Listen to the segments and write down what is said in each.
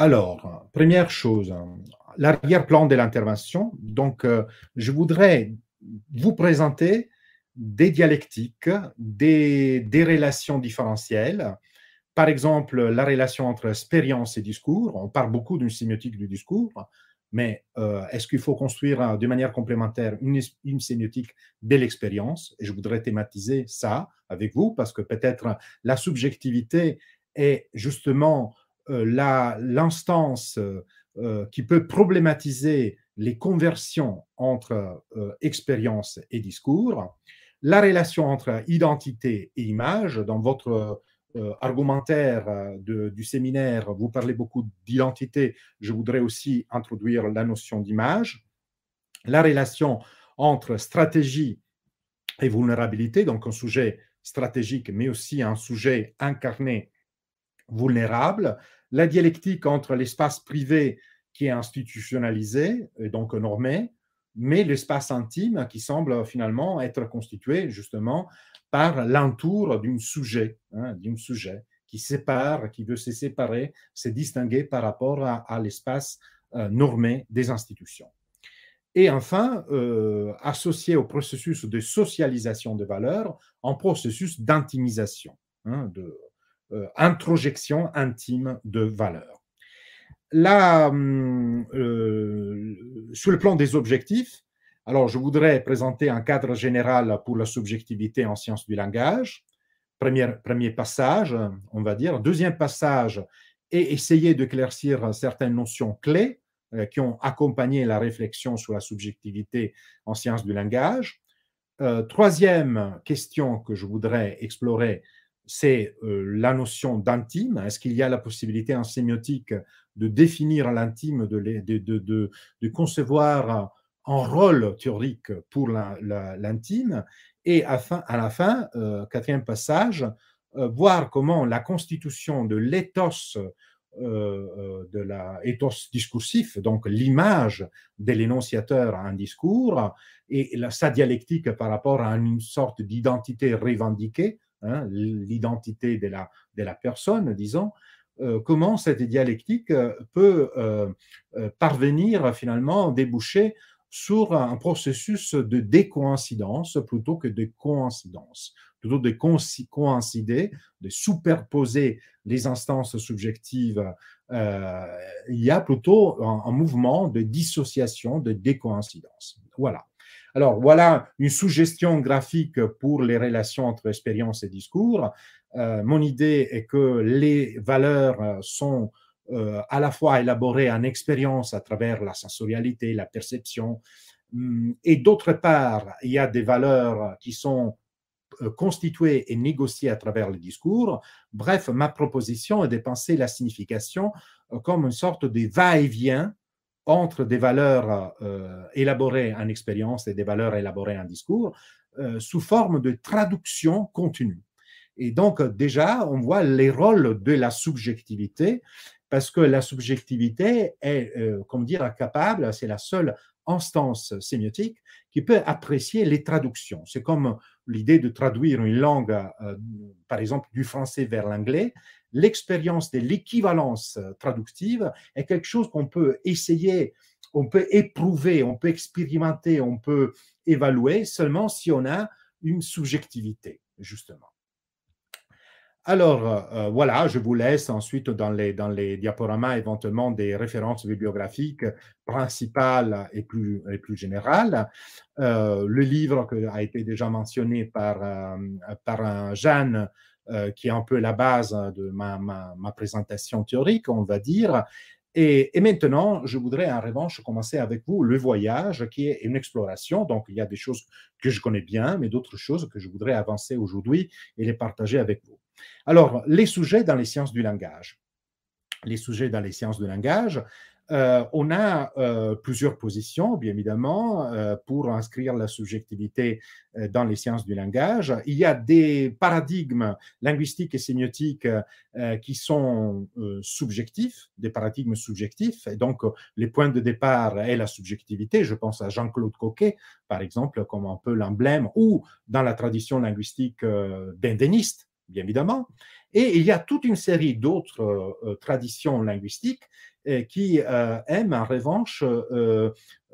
Alors, première chose, l'arrière-plan de l'intervention. Donc, euh, je voudrais vous présenter des dialectiques, des, relations différentielles. Par exemple, la relation entre expérience et discours. On parle beaucoup d'une sémiotique du discours, mais euh, est-ce qu'il faut construire de manière complémentaire une, une sémiotique de l'expérience? Et je voudrais thématiser ça avec vous parce que peut-être la subjectivité est justement euh, l'instance euh, qui peut problématiser les conversions entre expérience et discours, la relation entre identité et image. Dans votre euh, argumentaire euh, du séminaire, vous parlez beaucoup d'identité, je voudrais aussi introduire la notion d'image, la relation entre stratégie et vulnérabilité, donc un sujet stratégique, mais aussi un sujet incarné vulnérable, la dialectique entre l'espace privé qui est institutionnalisé et donc normé, mais l'espace intime qui semble finalement être constitué justement par l'entour d'un sujet, hein, d'un sujet qui sépare, qui veut se séparer, se distinguer par rapport à, l'espace euh, normé des institutions. Et enfin, euh, associé au processus de socialisation de valeurs, un processus d'intimisation, hein, de introjection intime de valeurs. Là, hum, sur le plan des objectifs, alors, je voudrais présenter un cadre général pour la subjectivité en sciences du langage. Premier, premier passage, on va dire. Deuxième passage est essayer d'éclaircir certaines notions clés euh, qui ont accompagné la réflexion sur la subjectivité en sciences du langage. Euh, troisième question que je voudrais explorer, c'est euh, la notion d'intime. Est-ce qu'il y a la possibilité en sémiotique de définir l'intime, de, concevoir en rôle théorique pour l'intime, et à, la fin, euh, quatrième passage, euh, voir comment la constitution de l'éthos discursif, donc l'image de l'énonciateur à un discours, et sa dialectique par rapport à une sorte d'identité revendiquée, hein, l'identité de la, de la personne, disons, comment cette dialectique peut parvenir finalement déboucher sur un processus de décoïncidence plutôt que de coïncidence, plutôt de coïncider, de superposer les instances subjectives. Euh, il y a plutôt un, mouvement de dissociation, de décoïncidence. Voilà. Alors voilà une suggestion graphique pour les relations entre expérience et discours. Euh, mon idée est que les valeurs sont euh, à la fois élaborer en expérience à travers la sensorialité, la perception, hum, et d'autre part, il y a des valeurs qui sont euh, constituées et négociées à travers le discours. Bref, ma proposition est de penser la signification euh, comme une sorte de va-et-vient entre des valeurs élaborées en expérience et des valeurs élaborées en discours sous forme de traduction continue. Et donc, déjà, on voit les rôles de la subjectivité parce que la subjectivité est, euh, comme dire, capable, c'est la seule instance sémiotique qui peut apprécier les traductions. C'est comme l'idée de traduire une langue, euh, par exemple, du français vers l'anglais. L'expérience de l'équivalence traductive est quelque chose qu'on peut essayer, on peut éprouver, on peut expérimenter, on peut évaluer seulement si on a une subjectivité, justement. Alors, euh, euh, voilà, je vous laisse ensuite dans les, diaporamas éventuellement des références bibliographiques principales et plus, générales. Euh, le livre qui a été déjà mentionné par, par Jeanne, qui est un peu la base de ma, présentation théorique, on va dire. Et, maintenant, je voudrais en revanche commencer avec vous le voyage, qui est une exploration. Donc, il y a des choses que je connais bien, mais d'autres choses que je voudrais avancer aujourd'hui et les partager avec vous. Alors, les sujets dans les sciences du langage. Les sujets dans les sciences du langage, euh, on a euh, plusieurs positions, bien évidemment, euh, pour inscrire la subjectivité dans les sciences du langage. Il y a des paradigmes linguistiques et sémiotiques qui sont subjectifs, des paradigmes subjectifs. Et donc, les points de départ est la subjectivité. Je pense à Jean-Claude Coquet, par exemple, comme un peu l'emblème, ou dans la tradition linguistique bendéniste, bien évidemment. Et il y a toute une série d'autres traditions linguistiques qui aiment en revanche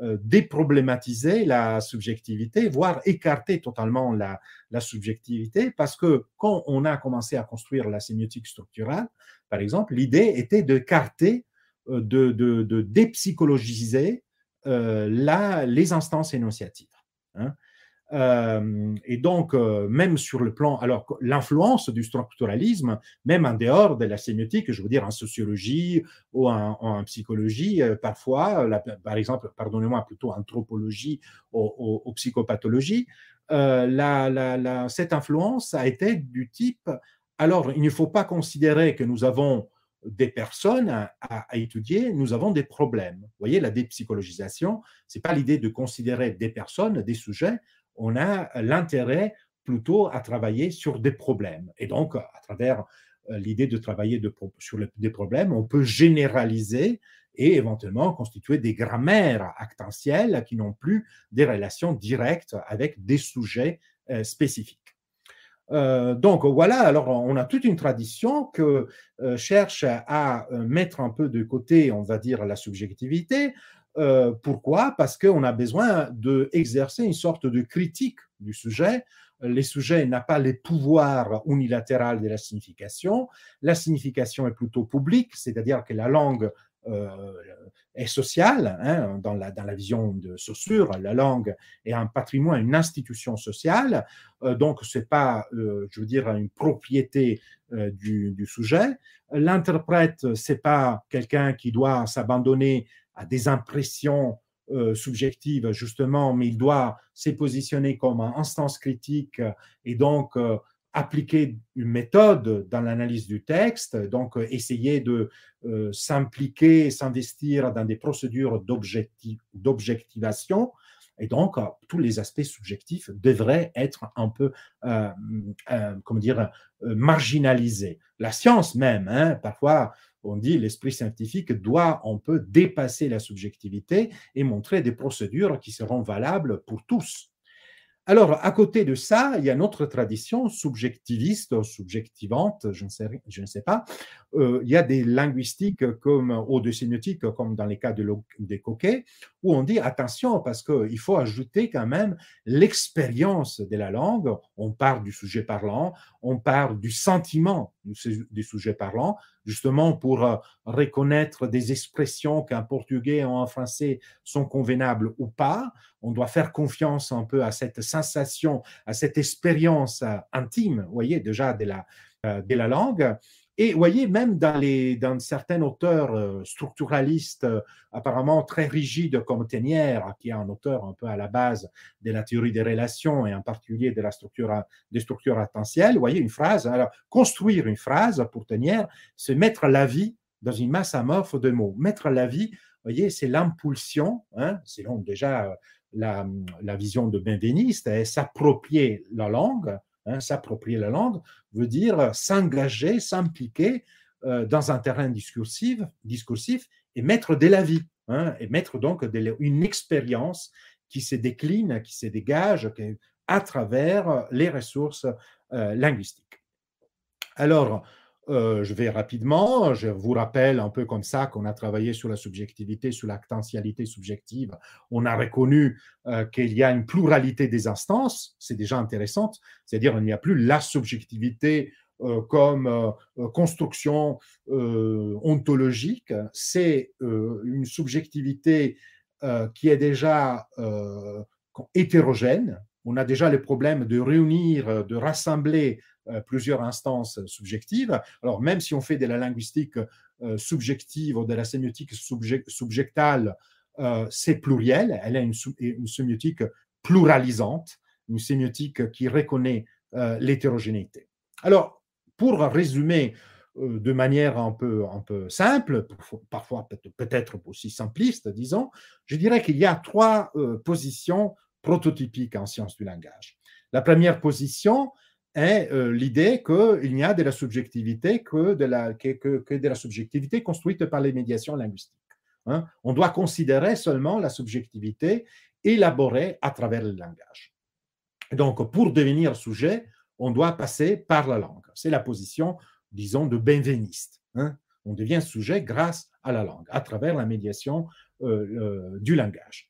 déproblématiser la subjectivité, voire écarter totalement la, subjectivité, parce que quand on a commencé à construire la sémiotique structurale, par exemple, l'idée était de carter, de, de, de dépsychologiser les instances énonciatives. Hein. Euh, et donc, euh, même sur le plan, alors l'influence du structuralisme, même en dehors de la sémiotique, je veux dire en sociologie ou en, psychologie, euh, parfois, par exemple, pardonnez-moi, plutôt anthropologie ou, ou, psychopathologie, la, la, cette influence a été du type, alors il ne faut pas considérer que nous avons des personnes à, à, étudier, nous avons des problèmes. Vous voyez, la dépsychologisation, c'est pas l'idée de considérer des personnes, des sujets, on a l'intérêt plutôt à travailler sur des problèmes. Et donc, à travers euh, l'idée de travailler sur des problèmes, on peut généraliser et éventuellement constituer des grammaires actentielles qui n'ont plus des relations directes avec des sujets euh, spécifiques. Euh, donc voilà, alors on a toute une tradition que cherche à mettre un peu de côté, on va dire, la subjectivité, euh, pourquoi? Parce qu'on a besoin d'exercer une sorte de critique du sujet. Les sujets n'ont pas les pouvoirs unilatéraux de la signification. La signification est plutôt publique, c'est-à-dire que la langue euh, est sociale. Hein, dans, la, vision de Saussure, la langue est un patrimoine, une institution sociale. Euh, donc, ce n'est pas, je veux dire, une propriété du, du, sujet. L'interprète, ce n'est pas quelqu'un qui doit s'abandonner à des impressions euh, subjectives, justement, mais il doit se positionner comme un instance critique et donc euh, appliquer une méthode dans l'analyse du texte, donc euh, essayer de s'impliquer, s'investir dans des procédures d'objectivation. Et donc, tous les aspects subjectifs devraient être un peu, comment dire, marginalisés. La science même, hein, parfois, on dit l'esprit scientifique doit, on peut dépasser la subjectivité et montrer des procédures qui seront valables pour tous. Alors, à côté de ça, il y a notre tradition subjectiviste, subjectivante, je ne sais, pas. Euh, il y a des linguistiques comme, ou des sémiotiques, comme dans les cas de, des coquets, où on dit attention, parce qu'il faut ajouter quand même l'expérience de la langue. On parle du sujet parlant, on parle du sentiment du, sujet parlant, justement pour euh, reconnaître des expressions qu'un portugais ou un français sont convenables ou pas. On doit faire confiance un peu à cette sensation, à cette expérience euh, intime, vous voyez, déjà de la, euh, de la langue. Et vous voyez, même dans, les, dans certains auteurs euh, structuralistes euh, apparemment très rigides comme Ténière, qui est un auteur un peu à la base de la théorie des relations et en particulier de la structure, des structures attentielles, vous voyez une phrase, alors construire une phrase pour Ténière, c'est mettre la vie dans une masse amorphe de mots. Mettre la vie, vous voyez, c'est l'impulsion, hein, selon déjà euh, la, la vision de Benveniste, et s'approprier la langue, Hein, s'approprier la langue veut dire s'engager, s'impliquer euh, dans un terrain discursif, et mettre de la vie, hein, et mettre donc une expérience qui se décline, qui se dégage à travers les ressources euh, linguistiques. Alors, euh, je vais rapidement, je vous rappelle un peu comme ça qu'on a travaillé sur la subjectivité, sur l'actentialité subjective. On a reconnu euh, qu'il y a une pluralité des instances, c'est déjà intéressant, c'est-à-dire qu'il n'y a plus la subjectivité euh, comme construction ontologique, c'est une subjectivité qui est déjà hétérogène. On a déjà le problème de réunir, de rassembler euh, plusieurs instances subjectives. Alors, même si on fait de la linguistique euh, subjective ou de la sémiotique subjectale, euh, c'est pluriel. Elle a une, sémiotique pluralisante, une sémiotique qui reconnaît l'hétérogénéité. Alors, pour résumer de manière un peu simple, parfois peut-être aussi simpliste, disons, je dirais qu'il y a trois positions prototypiques en sciences du langage. La première position, est euh, l'idée qu'il n'y a de la subjectivité que de la, que, de la subjectivité construite par les médiations linguistiques. Hein. On doit considérer seulement la subjectivité élaborée à travers le langage. Donc, pour devenir sujet, on doit passer par la langue. C'est la position, disons, de benveniste. Hein. On devient sujet grâce à la langue, à travers la médiation euh, du langage.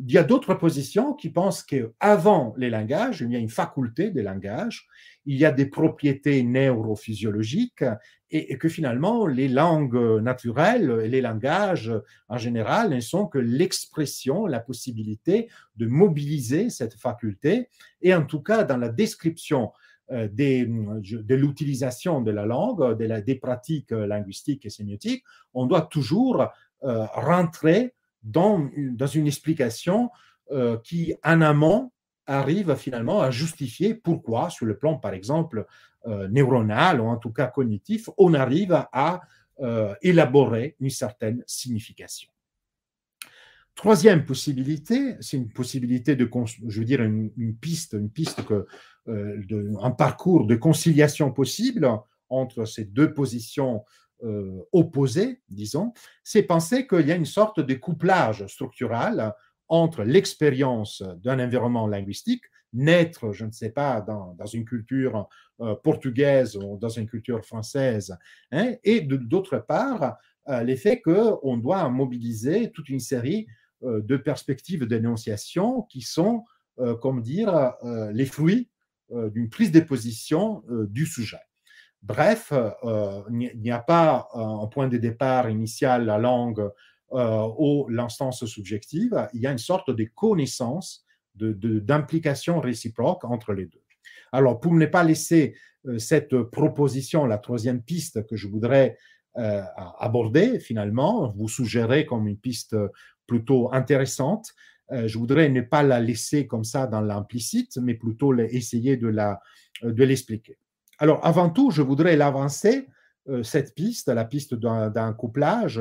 Il y a d'autres positions qui pensent qu'avant les langages, il y a une faculté des langages, il y a des propriétés neurophysiologiques et, que finalement les langues naturelles et les langages en général ne sont que l'expression, la possibilité de mobiliser cette faculté. Et en tout cas dans la description euh, de l'utilisation de la langue, des pratiques linguistiques et sémiotiques, on doit toujours euh, rentrer dans, une explication euh, qui, en amont, arrive finalement à justifier pourquoi, sur le plan, par exemple, euh, neuronal ou en tout cas cognitif, on arrive à euh, élaborer une certaine signification. Troisième possibilité, c'est une possibilité de, je veux dire, une, piste, une piste que, un parcours de conciliation possible entre ces deux positions euh, opposé, disons, c'est penser qu'il y a une sorte de couplage structural entre l'expérience d'un environnement linguistique, naître, je ne sais pas, dans, une culture euh, portugaise ou dans une culture française, hein, et d'autre part, euh, l'effet qu'on doit mobiliser toute une série de perspectives d'énonciation qui sont, comme dire, les fruits d'une prise de position du sujet. Bref, euh, il n'y a pas un point de départ initial, la langue euh, ou l'instance subjective, il y a une sorte de connaissance, d'implication réciproque entre les deux. Alors, pour ne pas laisser euh, cette proposition, la troisième piste que je voudrais aborder finalement, vous suggérer comme une piste plutôt intéressante, je voudrais ne pas la laisser comme ça dans l'implicite, mais plutôt essayer de l'expliquer. Alors, avant tout, je voudrais l'avancer, euh, cette piste, la piste d'un couplage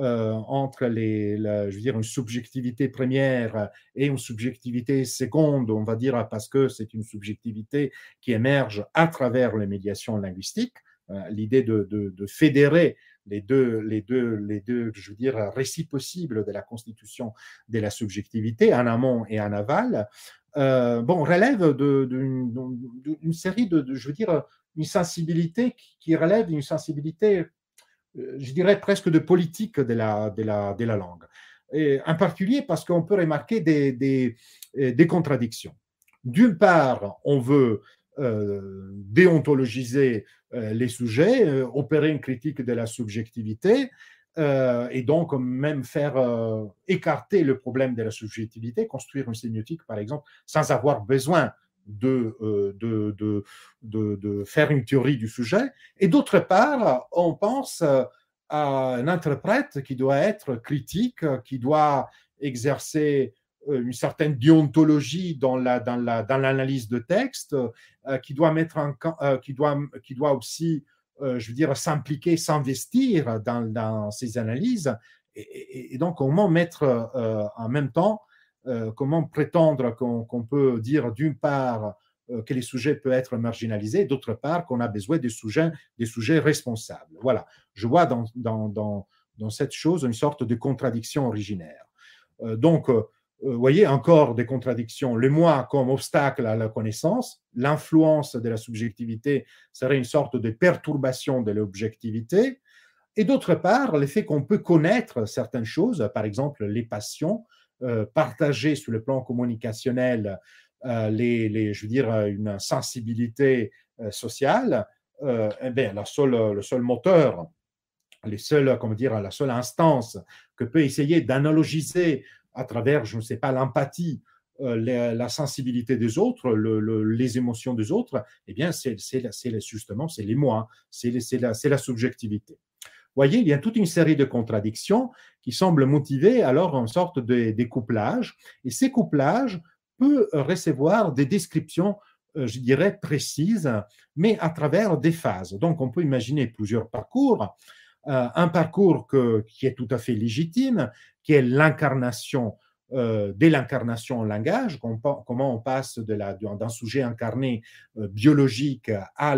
euh, entre les, je veux dire, une subjectivité première et une subjectivité seconde, on va dire, parce que c'est une subjectivité qui émerge à travers les médiations linguistiques. Euh, l'idée de, fédérer les deux, les, deux, les deux, je veux dire, récits possibles de la constitution de la subjectivité, en amont et en aval, euh, bon, relève d'une série de, je veux dire, une sensibilité qui, relève d'une sensibilité, euh, je dirais presque de politique de la, de la, de la langue. Et en particulier parce qu'on peut remarquer des, des, euh, des contradictions. D'une part, on veut déontologiser les sujets, opérer une critique de la subjectivité, euh, et donc même faire euh, écarter le problème de la subjectivité, construire une sémiotique, par exemple, sans avoir besoin de, euh, de, de, de, faire une théorie du sujet. Et d'autre part, on pense à un interprète qui doit être critique, qui doit exercer une certaine déontologie dans la dans la dans l'analyse de texte, qui doit mettre en qui doit qui doit aussi euh, je veux dire, s'impliquer, s'investir dans, ces analyses. Et, donc, comment mettre euh, en même temps, euh, comment prétendre qu'on peut dire d'une part que les sujets peuvent être marginalisés, d'autre part qu'on a besoin des sujets, des sujets responsables. Voilà, je vois dans, dans, dans, cette chose une sorte de contradiction originaire. donc, vous voyez, encore des contradictions. Le moi comme obstacle à la connaissance, l'influence de la subjectivité serait une sorte de perturbation de l'objectivité. Et d'autre part, le fait qu'on peut connaître certaines choses, par exemple les passions, euh, partager sur le plan communicationnel euh, les, je veux dire, une sensibilité euh, sociale, eh bien, la seule, le seul moteur, les seuls, comment dire, la seule instance que peut essayer d'analogiser à travers, je ne sais pas, l'empathie, euh, la, sensibilité des autres, les émotions des autres, eh bien, c'est justement, c'est les moi, c'est la, subjectivité. Vous voyez, il y a toute une série de contradictions qui semblent motiver alors une sorte de découplage. Et ces couplages peuvent recevoir des descriptions, euh, je dirais, précises, mais à travers des phases. Donc, on peut imaginer plusieurs parcours. Euh, un parcours qui est tout à fait légitime, qui est l'incarnation euh, dès l'incarnation en langage, comment on passe d'un sujet incarné euh, biologique à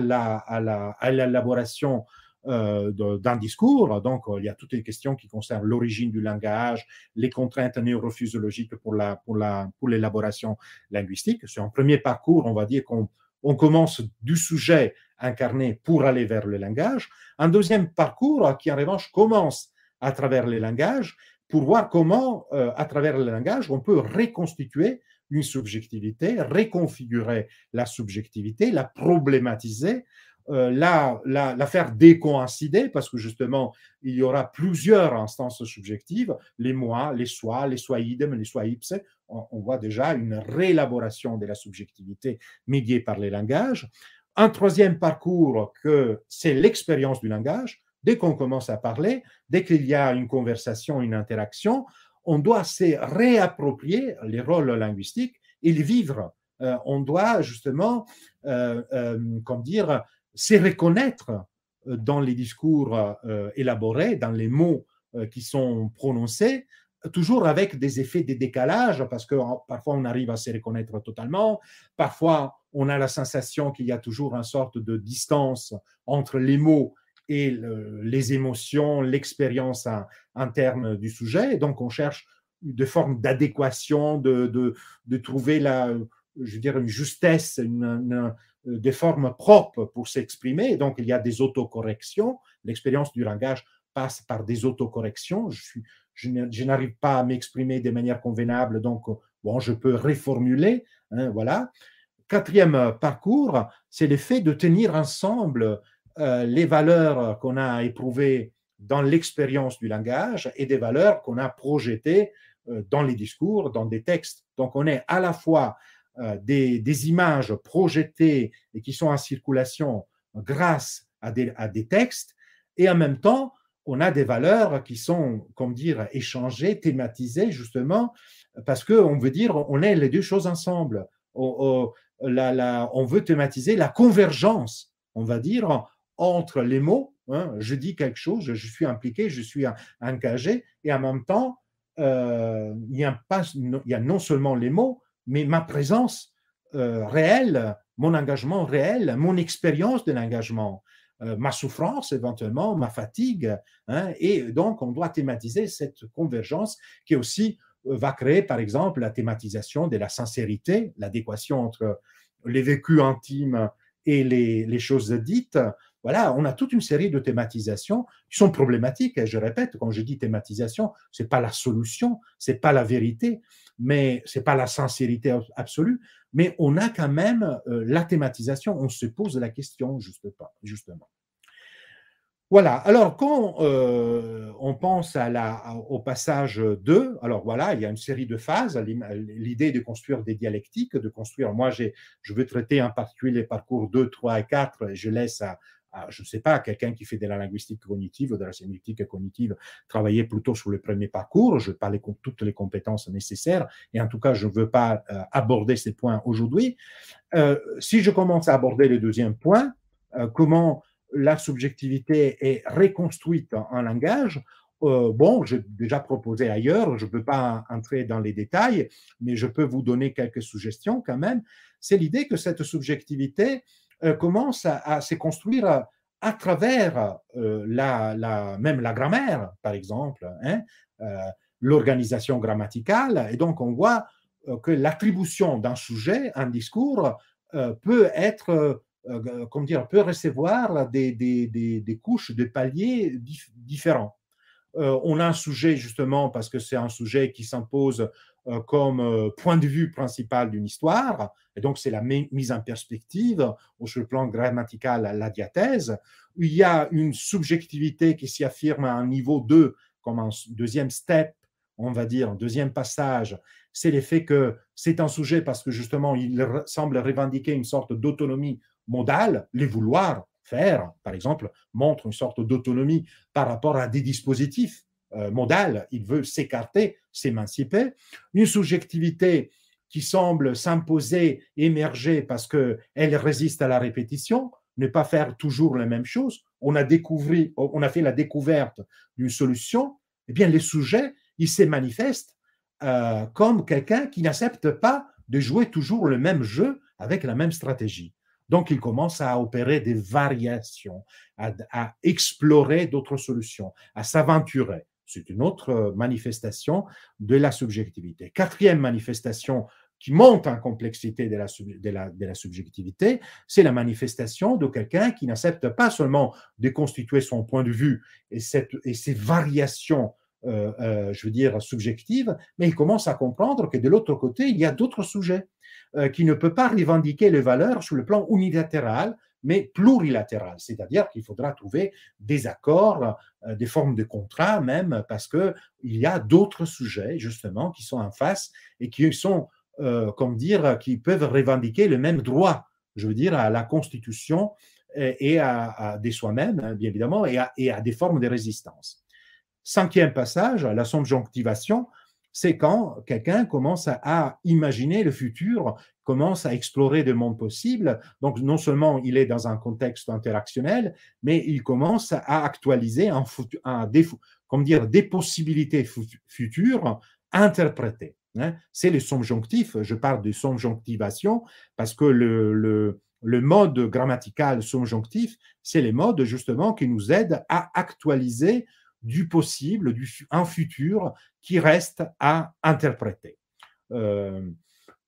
l'élaboration euh, d'un discours. Donc, il y a toutes les questions qui concernent l'origine du langage, les contraintes neurophysiologiques pour l'élaboration pour linguistique. C'est un premier parcours, on va dire, qu'on on commence du sujet incarné pour aller vers le langage. Un deuxième parcours qui, en revanche, commence à travers les langages pour voir comment, euh, à travers le langage, on peut reconstituer une subjectivité, reconfigurer la subjectivité, la problématiser, euh, la, la, faire décoïncider, parce que justement, il y aura plusieurs instances subjectives, les moi, les soi, les soi idem, les soi ipse. On, on voit déjà une réélaboration de la subjectivité médiée par les langages. Un troisième parcours, que c'est l'expérience du langage. Dès qu'on commence à parler, dès qu'il y a une conversation, une interaction, on doit se réapproprier les rôles linguistiques et les vivre. Euh, on doit justement, euh, euh, comme dire, se reconnaître dans les discours élaborés, dans les mots qui sont prononcés, toujours avec des effets de décalage, parce que parfois on arrive à se reconnaître totalement, parfois on a la sensation qu'il y a toujours une sorte de distance entre les mots et les émotions, l'expérience interne du sujet. donc, on cherche des formes d'adéquation, de, de, trouver la, je veux dire, une justesse, une, des formes propres pour s'exprimer. Donc, il y a des autocorrections. L'expérience du langage passe par des autocorrections. Je, suis, je n'arrive pas à m'exprimer de manière convenable, donc, bon, je peux reformuler. Hein, voilà. Quatrième parcours, c'est l'effet de tenir ensemble euh, les valeurs qu'on a éprouvées dans l'expérience du langage et des valeurs qu'on a projetées euh, dans les discours, dans des textes. Donc on est à la fois euh, des, images projetées et qui sont en circulation grâce à des, textes, et en même temps, on a des valeurs qui sont, comme dire, échangées, thématisées, justement, parce qu'on veut dire, on est les deux choses ensemble. On, on veut thématiser la convergence, on va dire, entre les mots. Hein, je dis quelque chose, je suis impliqué, je suis engagé, et en même temps, euh, il y a non seulement les mots, mais ma présence euh, réelle, mon engagement réel, mon expérience de l'engagement, euh, ma souffrance éventuellement, ma fatigue. Hein, et donc, on doit thématiser cette convergence qui aussi va créer, par exemple, la thématisation de la sincérité, l'adéquation entre les vécus intimes et les, les choses dites, voilà, on a toute une série de thématisations qui sont problématiques. Et je répète, quand je dis thématisation, c'est pas la solution, c'est pas la vérité, mais c'est pas la sincérité absolue. Mais on a quand même euh, la thématisation. On se pose la question justement. Voilà. Alors, quand euh, on pense au passage 2, alors voilà, il y a une série de phases. L'idée de construire des dialectiques, de construire. Moi, je veux traiter en particulier les parcours 2, 3 et 4, et je laisse à, je ne sais pas, quelqu'un qui fait de la linguistique cognitive ou de la sémiotique cognitive, travailler plutôt sur le premier parcours. Je parle de toutes les compétences nécessaires et en tout cas, je ne veux pas euh, aborder ces points aujourd'hui. Euh, si je commence à aborder le deuxième point, euh, comment la subjectivité est reconstruite en, langage, bon, j'ai déjà proposé ailleurs, je ne peux pas entrer dans les détails, mais je peux vous donner quelques suggestions quand même. C'est l'idée que cette subjectivité commence à, se construire à, travers euh, la, même la grammaire, par exemple, hein, euh, l'organisation grammaticale. Et donc, on voit que l'attribution d'un sujet, un discours, peut être, comment dire, peut recevoir des, des, des, couches de paliers différents. on a un sujet justement parce que c'est un sujet qui s'impose euh, comme euh, point de vue principal d'une histoire, et donc c'est la mise en perspective au sur le plan grammatical, la diathèse. Il y a une subjectivité qui s'y affirme à un niveau 2, comme un deuxième step, on va dire, un deuxième passage, c'est l'effet que c'est un sujet parce que justement il semble revendiquer une sorte d'autonomie modale, les vouloir faire, par exemple, montre une sorte d'autonomie par rapport à des dispositifs euh, modal, il veut s'écarter, s'émanciper, une subjectivité qui semble s'imposer, émerger parce qu'elle résiste à la répétition, ne pas faire toujours la même chose. On a, découvert, on a fait la découverte d'une solution, eh bien, les sujets, ils se manifestent euh, comme quelqu'un qui n'accepte pas de jouer toujours le même jeu avec la même stratégie. Donc, il commence à opérer des variations, à explorer d'autres solutions, à s'aventurer. C'est une autre euh, manifestation de la subjectivité. Quatrième manifestation qui monte en complexité de la, subjectivité, c'est la manifestation de quelqu'un qui n'accepte pas seulement de constituer son point de vue et, ses variations euh, euh, je veux dire, subjectives, mais il commence à comprendre que de l'autre côté, il y a d'autres sujets qui ne peuvent pas revendiquer les valeurs sur le plan unilatéral, mais plurilatéral, c'est-à-dire qu'il faudra trouver des accords, des formes de contrats même, parce qu'il y a d'autres sujets justement qui sont en face et qui sont, comme dire, qui peuvent revendiquer le même droit, je veux dire, à la Constitution et à, des soi-même, hein, bien évidemment, et et à des formes de résistance. Cinquième passage, la subjonctivation, c'est quand quelqu'un commence à, imaginer le futur, commence à explorer des mondes possibles. Donc, non seulement il est dans un contexte interactionnel, mais il commence à actualiser des, comme des possibilités futures interprétées. Hein. C'est le subjonctif. Je parle de subjonctivation parce que le, mode grammatical subjonctif, c'est les modes justement qui nous aident à actualiser du possible, du, un futur qui reste à interpréter. Euh,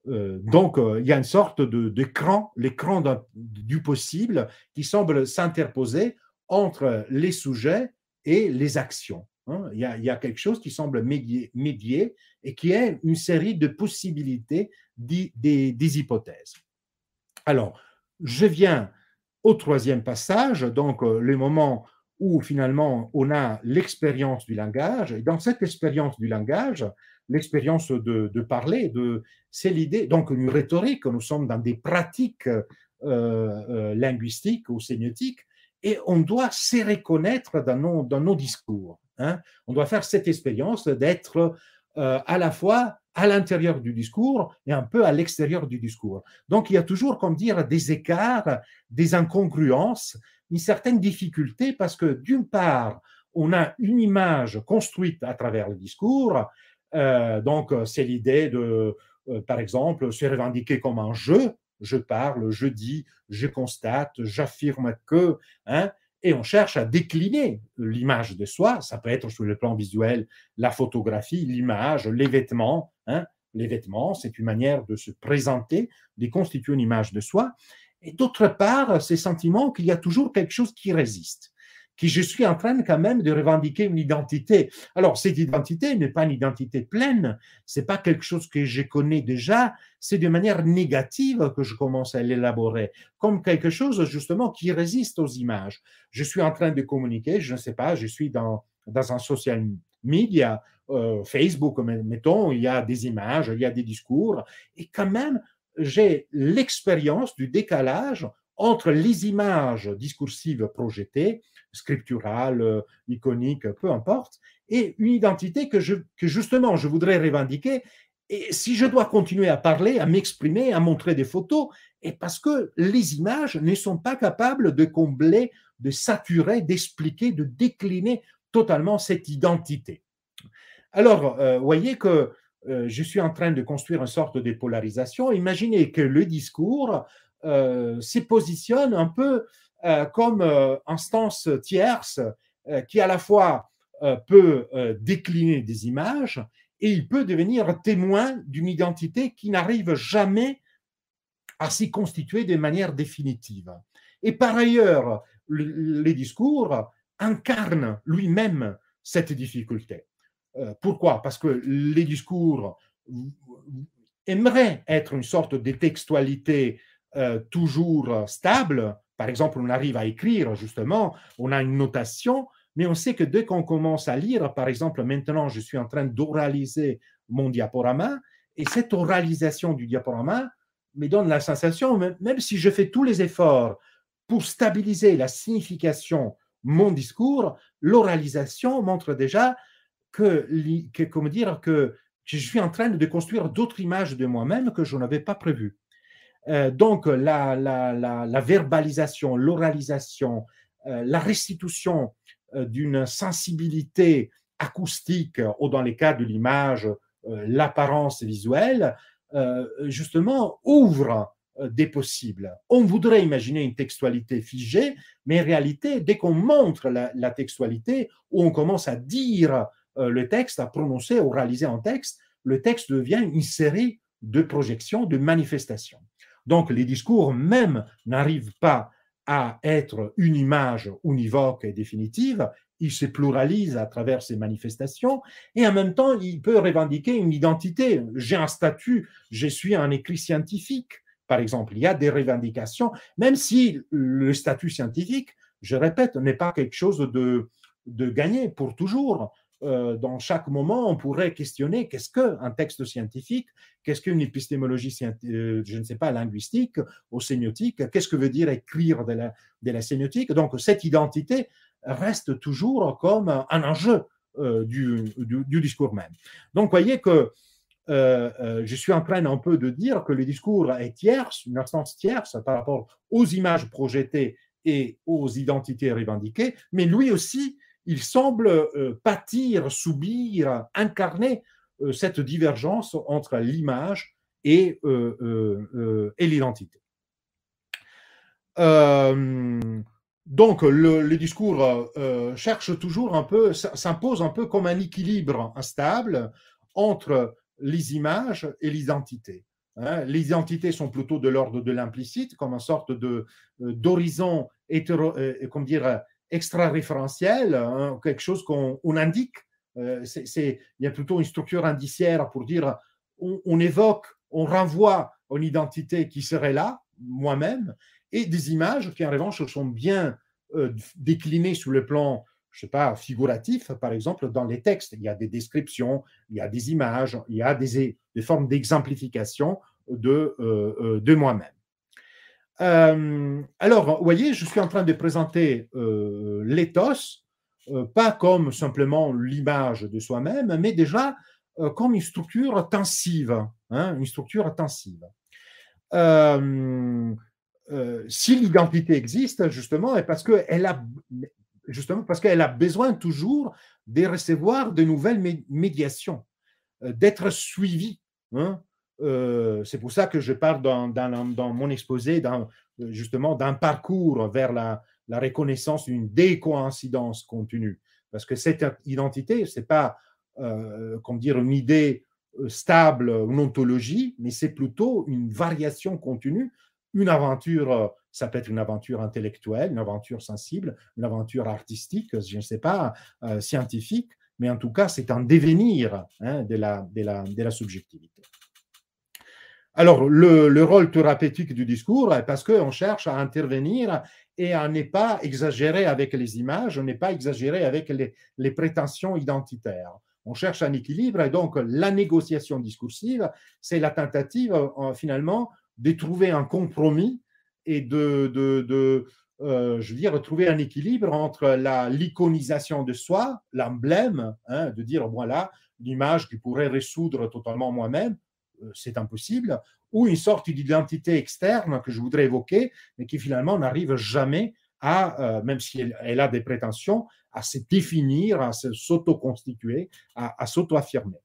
euh, donc, euh, il y a une sorte d'écran, l'écran du possible qui semble s'interposer entre les sujets et les actions. Hein. Il, y a, quelque chose qui semble médier, et qui est une série de possibilités, des, des hypothèses. Alors, je viens au troisième passage, donc le moment où finalement on a l'expérience du langage. Et dans cette expérience du langage, l'expérience de, parler, de, c'est l'idée, donc une rhétorique, nous sommes dans des pratiques euh, euh, linguistiques ou sémiotiques, et on doit se reconnaître dans nos, discours. Hein. On doit faire cette expérience d'être euh, à la fois à l'intérieur du discours et un peu à l'extérieur du discours. Donc il y a toujours, comme dire, des écarts, des incongruences une certaine difficulté parce que d'une part, on a une image construite à travers le discours. Euh, donc, c'est l'idée de, euh, par exemple, se revendiquer comme un jeu. Je parle, je dis, je constate, j'affirme que, hein, et on cherche à décliner l'image de soi. Ça peut être sur le plan visuel, la photographie, l'image, les vêtements. Hein. Les vêtements, c'est une manière de se présenter, de constituer une image de soi et d'autre part, ces sentiments qu'il y a toujours quelque chose qui résiste, que je suis en train quand même de revendiquer une identité. Alors, cette identité n'est pas une identité pleine, c'est pas quelque chose que je connais déjà, c'est de manière négative que je commence à l'élaborer, comme quelque chose justement qui résiste aux images. Je suis en train de communiquer, je ne sais pas, je suis dans, dans un social media, euh, Facebook, mettons, il y a des images, il y a des discours, et quand même, j'ai l'expérience du décalage entre les images discursives projetées, scripturales, iconiques, peu importe, et une identité que, je, que justement je voudrais revendiquer. Et si je dois continuer à parler, à m'exprimer, à montrer des photos, et parce que les images ne sont pas capables de combler, de saturer, d'expliquer, de décliner totalement cette identité. Alors, euh, voyez que euh, je suis en train de construire une sorte de polarisation. Imaginez que le discours euh, se positionne un peu euh, comme instance tierce qui à la fois peut décliner des images et il peut devenir témoin d'une identité qui n'arrive jamais à s'y constituer de manière définitive. Et par ailleurs, les discours incarnent lui-même cette difficulté. Euh, pourquoi? Parce que les discours aimeraient être une sorte de textualité euh, toujours stable. Par exemple, on arrive à écrire, justement, on a une notation, mais on sait que dès qu'on commence à lire, par exemple, maintenant, je suis en train d'oraliser mon diaporama, et cette oralisation du diaporama me donne la sensation, même si je fais tous les efforts pour stabiliser la signification, mon discours, l'oralisation montre déjà que, comment dire, que je suis en train de construire d'autres images de moi-même que je n'avais pas prévues. Euh, donc, la, verbalisation, l'oralisation, euh, la restitution euh, d'une sensibilité acoustique, ou dans les cas de l'image, l'apparence visuelle, justement, ouvre des possibles. On voudrait imaginer une textualité figée, mais en réalité, dès qu'on montre la, textualité, où on commence à dire le texte, à prononcer, oraliser en texte, le texte devient une série de projection, de manifestation. Donc les discours même n'arrivent pas à être une image univoque et définitive, il se pluralise à travers ces manifestations et en même temps, il peut revendiquer une identité. J'ai un statut, je suis un écrit scientifique, par exemple. Il y a des revendications, même si le statut scientifique, je répète, n'est pas quelque chose de gagné pour toujours. Euh, dans chaque moment, on pourrait questionner qu'est-ce qu'un texte scientifique, qu'est-ce qu'une épistémologie, euh, je ne sais pas, linguistique ou sémiotique, qu'est-ce que veut dire écrire de la, de la sémiotique. Donc, cette identité reste toujours comme un enjeu euh, du, du, discours même. Donc, voyez que je suis en train un peu de dire que le discours est tierce, une instance tierce par rapport aux images projetées et aux identités revendiquées, mais lui aussi, il semble euh, pâtir, subir, incarner euh, cette divergence entre l'image et, euh, l'identité. donc, le, discours cherche toujours un peu, s'impose un peu comme un équilibre instable entre les images et l'identité. Hein. les identités sont plutôt de l'ordre de l'implicite, comme une sorte d'horizon hétéro, extra-référentiel, hein, quelque chose qu'on indique. Euh, il y a plutôt une structure indiciaire pour dire on, évoque, on renvoie une identité qui serait là, moi-même, et des images qui en revanche sont bien euh, déclinées sur le plan, je sais pas, figuratif, par exemple, dans les textes. Il y a des descriptions, il y a des images, il y a des, des formes d'exemplification de, euh, de moi-même. Euh, alors, vous voyez, je suis en train de présenter euh, l'éthos, euh, pas comme simplement l'image de soi-même, mais déjà comme une structure tensive, hein, une structure tensive. si l'identité existe, justement, et parce qu'elle a justement parce qu'elle a besoin toujours de recevoir de nouvelles médiations, d'être suivie. Hein, euh, c'est pour ça que je parle dans, mon exposé justement d'un parcours vers la, reconnaissance d'une décoïncidence continue. Parce que cette identité, ce n'est pas euh, dire, une idée euh, stable, une ontologie, mais c'est plutôt une variation continue, une aventure, ça peut être une aventure intellectuelle, une aventure sensible, une aventure artistique, je ne sais pas, scientifique, mais en tout cas, c'est un devenir hein, de la subjectivité. Alors, le, rôle thérapeutique du discours, parce qu'on cherche à intervenir et à ne pas exagérer avec les images, on n'est pas exagérer avec les, prétentions identitaires. On cherche un équilibre et donc la négociation discursive, c'est la tentative euh, finalement de trouver un compromis et de, euh, je veux dire, trouver un équilibre entre la l'iconisation de soi, l'emblème, hein, de dire voilà l'image qui pourrait résoudre totalement moi-même, c'est impossible, ou une sorte d'identité externe que je voudrais évoquer, mais qui finalement n'arrive jamais à, euh, même si elle, a des prétentions, à se définir, à s'auto-constituer, à, s'auto-affirmer.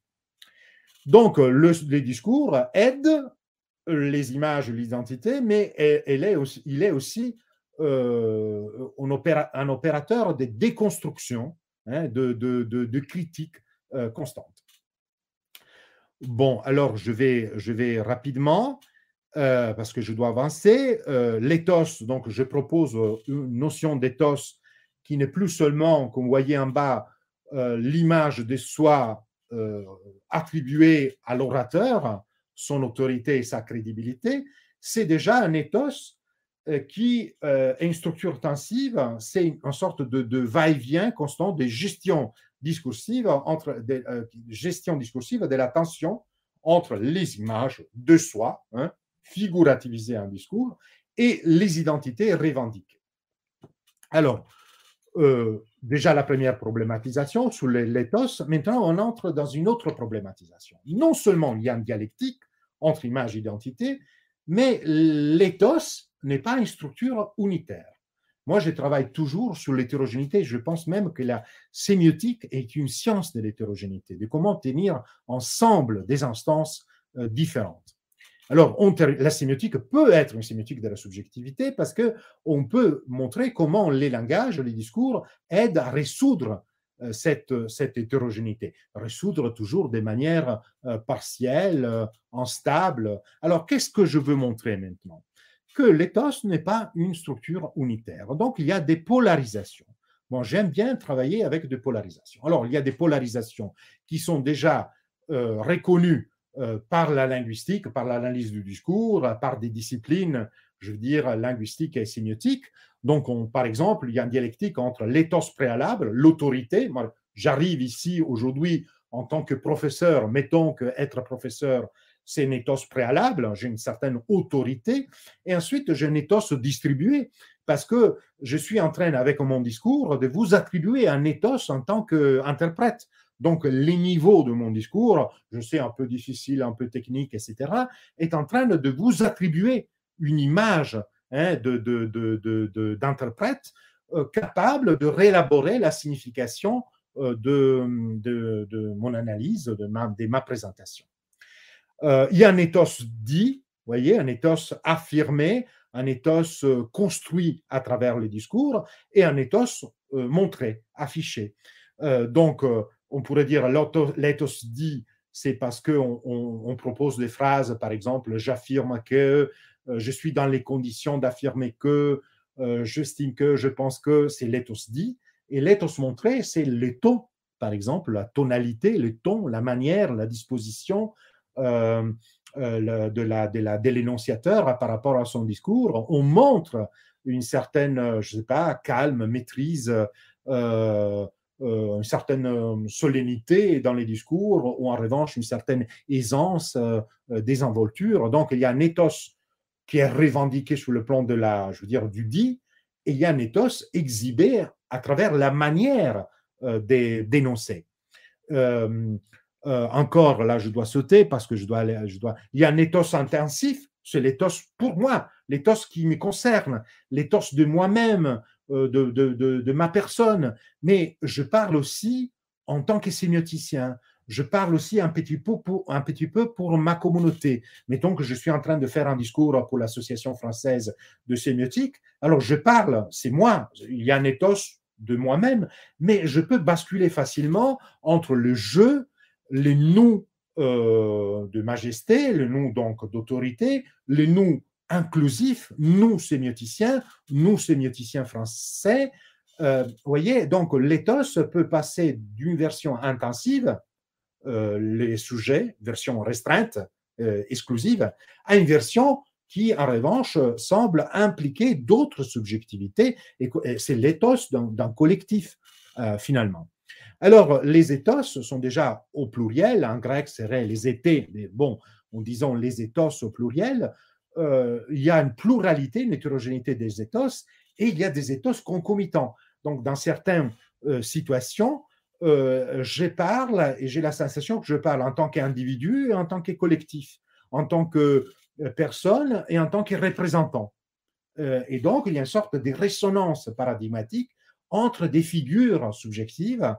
Donc, le, les discours aident les images, l'identité, mais il est aussi euh, un, opérateur de déconstruction, hein, de, de, critique constante. Bon, alors je vais, je vais rapidement, euh, parce que je dois avancer. Euh, l'éthos, donc je propose euh, une notion d'éthos qui n'est plus seulement, comme vous voyez en bas, l'image de soi attribuée à l'orateur, son autorité et sa crédibilité, c'est déjà un éthos qui est une structure tensive, c'est une, sorte de, de va-et-vient constant de gestion entre euh, gestion discursive de la tension entre les images de soi, hein, figurativisées en discours, et les identités revendiquées. Alors, euh, déjà la première problématisation sous l'éthos, maintenant on entre dans une autre problématisation. Non seulement il y a une dialectique entre image et identité, mais l'éthos n'est pas une structure unitaire. Moi, je travaille toujours sur l'hétérogénéité. Je pense même que la sémiotique est une science de l'hétérogénéité, de comment tenir ensemble des instances euh, différentes. Alors, la sémiotique peut être une sémiotique de la subjectivité parce que on peut montrer comment les langages, les discours aident à résoudre cette, cette hétérogénéité. Résoudre toujours de manière partielle, instable. Alors, qu'est-ce que je veux montrer maintenant? Que l'éthos n'est pas une structure unitaire. Donc, il y a des polarisations. Bon, j'aime bien travailler avec des polarisations. Alors, il y a des polarisations qui sont déjà reconnues par la linguistique, par l'analyse du discours, par des disciplines je veux dire, linguistique et sémiotique. Donc, on, par exemple, il y a une dialectique entre l'éthos préalable, l'autorité. J'arrive ici aujourd'hui en tant que professeur, mettons que être professeur, c'est un éthos préalable, j'ai une certaine autorité, et ensuite j'ai un éthos distribué, parce que je suis en train, avec mon discours, de vous attribuer un éthos en tant qu'interprète. Donc, les niveaux de mon discours, je sais un peu difficile, un peu technique, etc., est en train de vous attribuer une image hein, d'interprète euh, capable de réélaborer la signification euh, de, mon analyse, de ma, présentation. Euh, il y a un ethos dit, voyez, un ethos affirmé, un ethos construit à travers le discours et un ethos montré, affiché. donc, on pourrait dire l'ethos dit, c'est parce qu'on on, propose des phrases, par exemple, j'affirme que, euh, je suis dans les conditions d'affirmer que, euh, j'estime que, je pense que, c'est l'éthos dit. Et l'éthos montré, c'est le ton, par exemple, la tonalité, le ton, la manière, la disposition euh, de, la, de, l'énonciateur par rapport à son discours. On montre une certaine, je sais pas, calme, maîtrise, une certaine solennité dans les discours, ou en revanche une certaine aisance, désinvolture. Donc il y a un ethos qui est revendiqué sur le plan de la, je veux dire, du dit, et il y a un ethos exhibé à travers la manière euh, d'énoncer. Euh, euh, encore, là, je dois sauter parce que je dois aller, je dois. Il y a un ethos intensif, c'est l'éthos pour moi, l'éthos qui me concerne, l'éthos de moi-même, de, de, de, de, ma personne. Mais je parle aussi en tant que sémioticien, je parle aussi un petit, peu pour, un petit peu pour ma communauté. Mettons que je suis en train de faire un discours pour l'Association française de sémiotique. Alors je parle, c'est moi, il y a un ethos de moi-même, mais je peux basculer facilement entre le jeu, les nous euh, de majesté, le nous donc d'autorité, les nous inclusifs, nous sémioticiens, nous sémioticiens français. Euh, vous voyez, donc l'éthos peut passer d'une version intensive euh, les sujets, version restreinte, exclusive, à une version qui, en revanche, semble impliquer d'autres subjectivités, et c'est l'éthos d'un collectif, finalement. Alors, les ethos sont déjà au pluriel, en grec, serait les étés, mais bon, en disant les ethos au pluriel, il y a une pluralité, une hétérogénéité des ethos, et il y a des ethos concomitants. Donc, dans certaines situations, euh, je parle et j'ai la sensation que je parle en tant qu'individu et en tant que collectif, en tant que euh, personne et en tant que représentant. Euh, et donc, il y a une sorte de résonance paradigmatique entre des figures subjectives.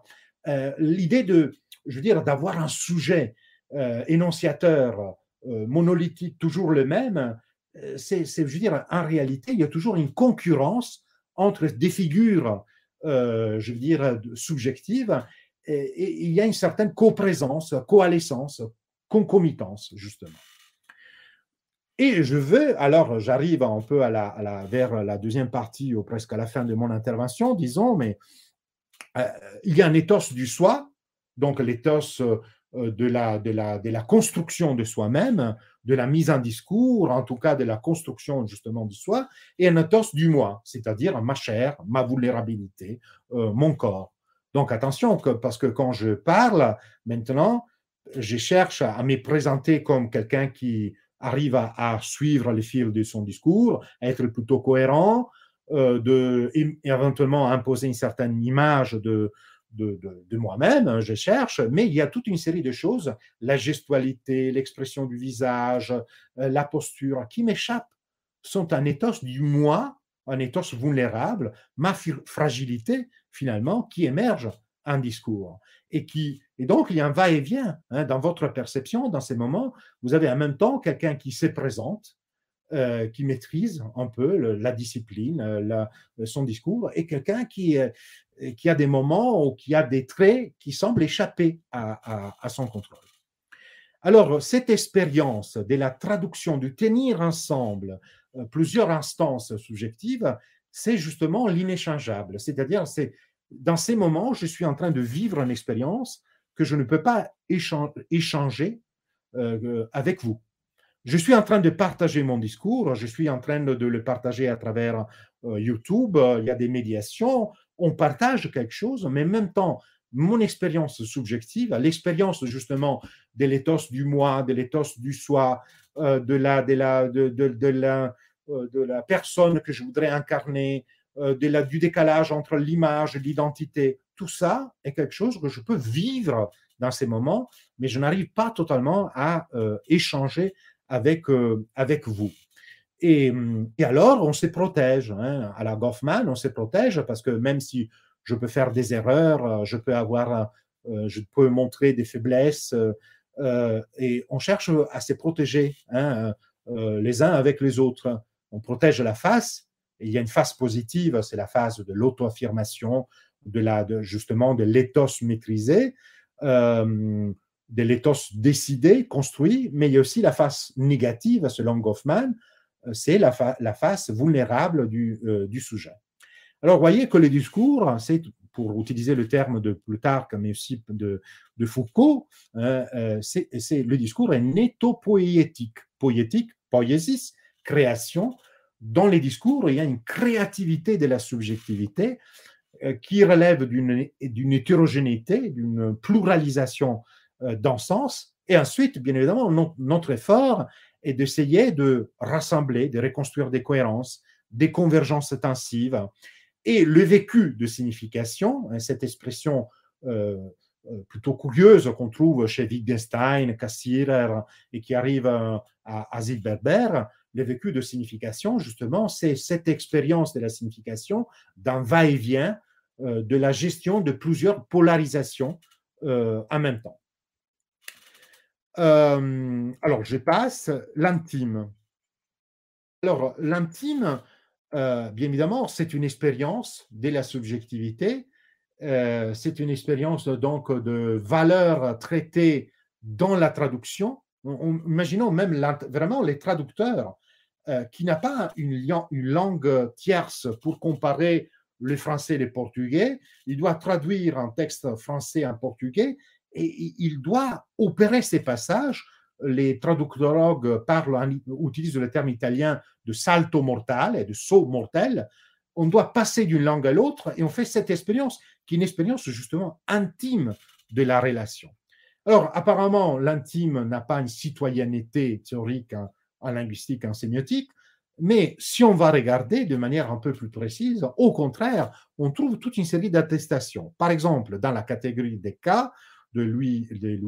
L'idée de, je veux dire, d'avoir un sujet énonciateur monolithique, toujours le même, c'est, je veux dire, en réalité, il y a toujours une concurrence entre des figures euh, je veux dire, subjective, et, il y a une certaine coprésence, coalescence, concomitance, justement. Et je veux, alors j'arrive un peu vers la deuxième partie, ou presque à la fin de mon intervention, disons, mais euh, il y a un ethos du soi, donc l'éthos euh, de la, de, la, construction de soi-même, de la mise en discours, en tout cas de la construction justement du soi, et un ethos du moi, c'est-à-dire ma chair, ma vulnérabilité, euh, mon corps. Donc attention, parce que quand je parle maintenant, je cherche à, me présenter comme quelqu'un qui arrive à, suivre les fils de son discours, à être plutôt cohérent, euh, de, éventuellement imposer une certaine image de, de, moi-même, hein, je cherche, mais il y a toute une série de choses, la gestualité, l'expression du visage, euh, la posture, qui m'échappent, sont un ethos du moi, un ethos vulnérable, ma fragilité finalement, qui émerge un discours. Et, qui, et donc, il y a un va-et-vient hein, dans votre perception, dans ces moments. Vous avez en même temps quelqu'un qui se présente, qui maîtrise un peu la discipline, son discours, et quelqu'un qui, a des moments ou qui a des traits qui semblent échapper à, son contrôle. Alors, cette expérience de la traduction, de tenir ensemble plusieurs instances subjectives, c'est justement l'inéchangeable. C'est-à-dire, c'est dans ces moments, je suis en train de vivre une expérience que je ne peux pas échanger euh, avec vous. Je suis en train de partager mon discours, je suis en train de, le partager à travers euh, YouTube, il y a des médiations, on partage quelque chose, mais en même temps, mon expérience subjective, l'expérience justement de l'éthos du moi, de l'éthos du soi, euh, de, la, de, la, de, la, de la personne que je voudrais incarner, euh, de la, du décalage entre l'image l'identité. Tout ça est quelque chose que je peux vivre dans ces moments, mais je n'arrive pas totalement à euh, échanger avec, euh, avec vous. Et, et, alors, on se protège. Hein. À la Goffman, on se protège parce que même si je peux faire des erreurs, je peux avoir, je peux montrer des faiblesses, et on cherche à se protéger hein, les uns avec les autres. On protège la face, il y a une phase positive, c'est la phase de l'auto-affirmation, de la, de, justement de l'éthos maîtrisé, euh, de l'éthos décidé, construit, mais il y a aussi la phase négative, selon Goffman, euh, c'est la, la, face vulnérable du, euh, du, sujet. Alors, voyez que le discours, c'est, pour utiliser le terme de Plutarque, mais aussi de, de Foucault, c'est, le discours est netto-poétique. Poétique, poiesis, création, dans les discours, il y a une créativité de la subjectivité euh, qui relève d'une hétérogénéité, d'une pluralisation euh, d'encens. Et ensuite, bien évidemment, notre effort est d'essayer de rassembler, de reconstruire des cohérences, des convergences intensives. Et le vécu de signification, hein, cette expression euh, plutôt curieuse qu'on trouve chez Wittgenstein, Cassirer et qui arrive à, à Zilberberg, le vécu de signification, justement, c'est cette expérience de la signification d'un va-et-vient euh, de la gestion de plusieurs polarisations euh, en même temps. Euh, alors, je passe l'intime. Alors, l'intime, bien évidemment, c'est une expérience de la subjectivité. c'est une expérience donc de valeurs traitées dans la traduction. imaginons même vraiment les traducteurs euh, qui n'a pas une, langue tierce pour comparer le français et le portugais. Il doit traduire un texte français en portugais et il doit opérer ces passages. Les traductologues parlent, utilisent le terme italien de salto mortale de saut mortel. On doit passer d'une langue à l'autre et on fait cette expérience qui est une expérience justement intime de la relation. Alors, apparemment, l'intime n'a pas une citoyenneté théorique hein, en linguistique, en sémiotique. Mais si on va regarder de manière un peu plus précise, au contraire, on trouve toute une série d'attestations. Par exemple, dans la catégorie des cas de Louis, de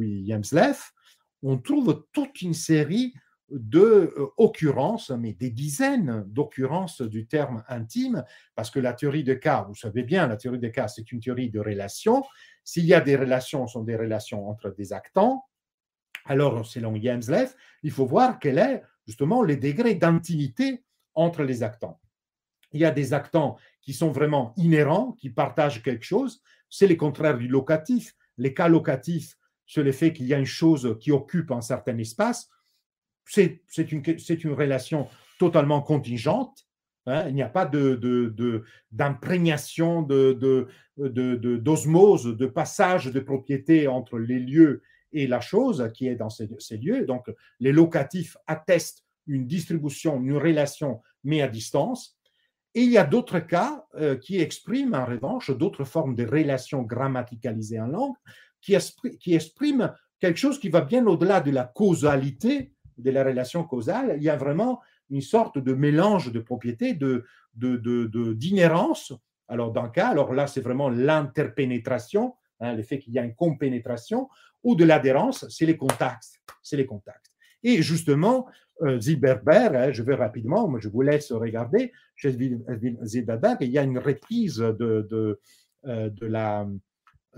on trouve toute une série de euh, mais des dizaines d'occurrences du terme intime, parce que la théorie des cas, vous savez bien, la théorie des cas, c'est une théorie de relations. S'il y a des relations, ce sont des relations entre des actants. Alors, selon Jemsleff, il faut voir quelle est justement les degrés d'intimité entre les actants. Il y a des actants qui sont vraiment inhérents, qui partagent quelque chose. C'est le contraire du locatif. Les cas locatifs, c'est le fait qu'il y a une chose qui occupe un certain espace. C'est une, relation totalement contingente. Hein. il n'y a pas d'imprégnation, d'osmose, de, de, passage de propriété entre les lieux et la chose qui est dans ces, lieux. Donc, les locatifs attestent une distribution, une relation, mais à distance. Et il y a d'autres cas euh, qui expriment en revanche d'autres formes de relations grammaticalisées en langue, qui, expriment quelque chose qui va bien au-delà de la causalité, de la relation causale. Il y a vraiment une sorte de mélange de propriétés, de, d'inhérence. Alors, dans le cas, alors là, c'est vraiment l'interpénétration, hein, le fait qu'il y a une compénétration, ou de l'adhérence, c'est les contacts. C'est les contacts. Et justement, euh, Zilberberg, hein, je vais rapidement, je vous laisse regarder, chez Zilberberg, il y a une reprise de, euh, la,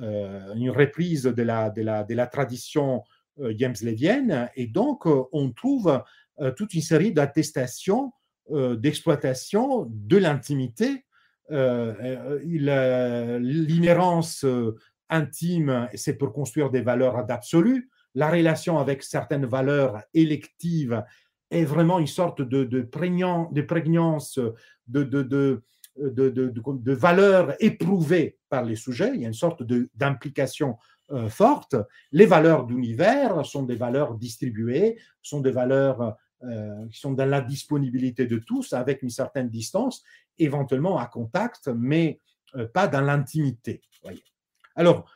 euh, une reprise de la, de la, de la tradition euh, et donc on trouve toute une série d'attestations d'exploitation de l'intimité. L'inhérence intime, c'est pour construire des valeurs d'absolu. La relation avec certaines valeurs électives est vraiment une sorte de, de, de prégnance, de, de, de, éprouvées par les sujets. Il y a une sorte d'implication euh, forte. Les valeurs d'univers sont des valeurs distribuées, sont des valeurs euh, qui sont dans la disponibilité de tous, avec une certaine distance, éventuellement à contact, mais euh, pas dans l'intimité. Alors,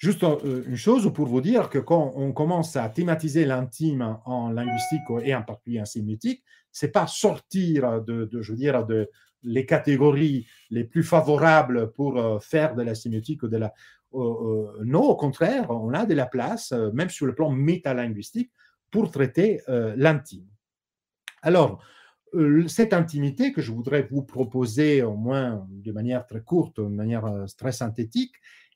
Juste euh, une chose pour vous dire que quand on commence à thématiser l'intime en linguistique et en particulier en sémiotique, c'est pas sortir de, je veux dire, de les catégories les plus favorables pour euh, faire de la sémiotique ou de la. Euh, non, au contraire, on a de la place, même sur le plan métalinguistique, pour traiter l'intime. Alors, cette intimité que je voudrais vous proposer, au moins de manière très courte, de manière très synthétique,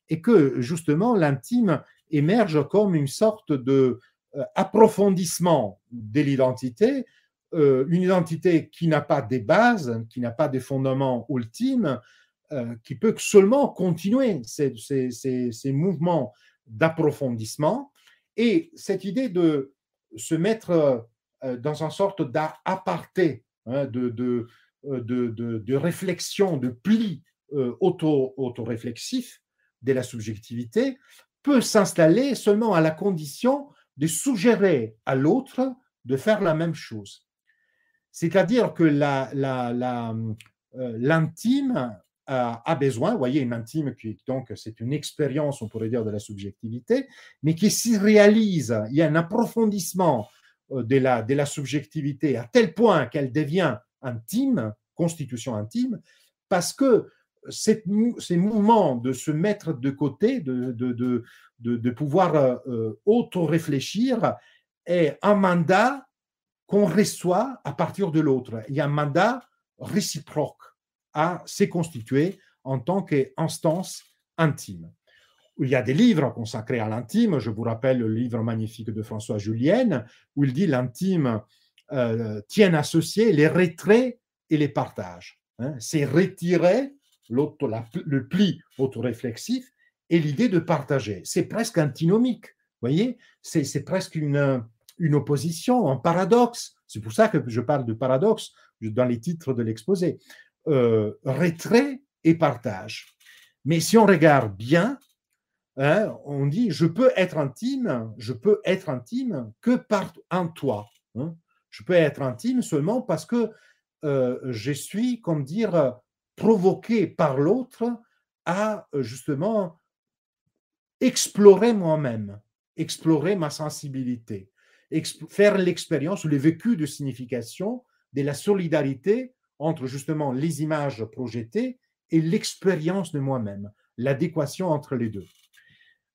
et que justement l'intime émerge comme une sorte de euh, approfondissement de l'identité, euh, une identité qui n'a pas des bases, qui n'a pas des fondements ultimes, euh, qui peut seulement continuer ces, mouvements d'approfondissement. Et cette idée de se mettre dans une sorte d'aparté, hein, de, de, réflexion, de pli auto, auto-réflexif, de la subjectivité peut s'installer seulement à la condition de suggérer à l'autre de faire la même chose. C'est-à-dire que euh, l'intime a, besoin, vous voyez, une intime qui donc c'est une expérience, on pourrait dire, de la subjectivité, mais qui s'y réalise, il y a un approfondissement euh, de la, de la subjectivité à tel point qu'elle devient intime, constitution intime, parce que ces mouvements de se mettre de côté, de, pouvoir euh, auto-réfléchir, est un mandat qu'on reçoit à partir de l'autre. Il y a un mandat réciproque à se constituer en tant qu'instance intime. Il y a des livres consacrés à l'intime. Je vous rappelle le livre magnifique de François Julienne, où il dit l'intime euh, tient associé les retraits et les partages. Hein. C'est retirer le pli autoréflexif et l'idée de partager. C'est presque antinomique, voyez? C'est presque une, une opposition, un paradoxe. C'est pour ça que je parle de paradoxe dans les titres de l'exposé. Euh, retrait et partage. Mais si on regarde bien, hein, on dit je peux être intime, je peux être intime que par un toi. Hein. Je peux être intime seulement parce que euh, je suis, comme dire, provoqué par l'autre à euh, justement explorer moi-même, explorer ma sensibilité, faire l'expérience ou le vécu de signification de la solidarité entre justement les images projetées et l'expérience de moi-même, l'adéquation entre les deux.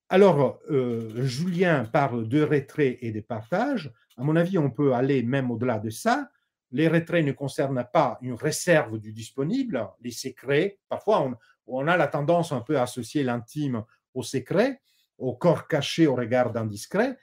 Alors, euh, Julien parle de retrait et de partage. À mon avis, on peut aller même au-delà de ça les retraits ne concernent pas une réserve du disponible, les secrets. Parfois, on, a la tendance un peu à associer l'intime au secret, au corps caché au regard indiscret.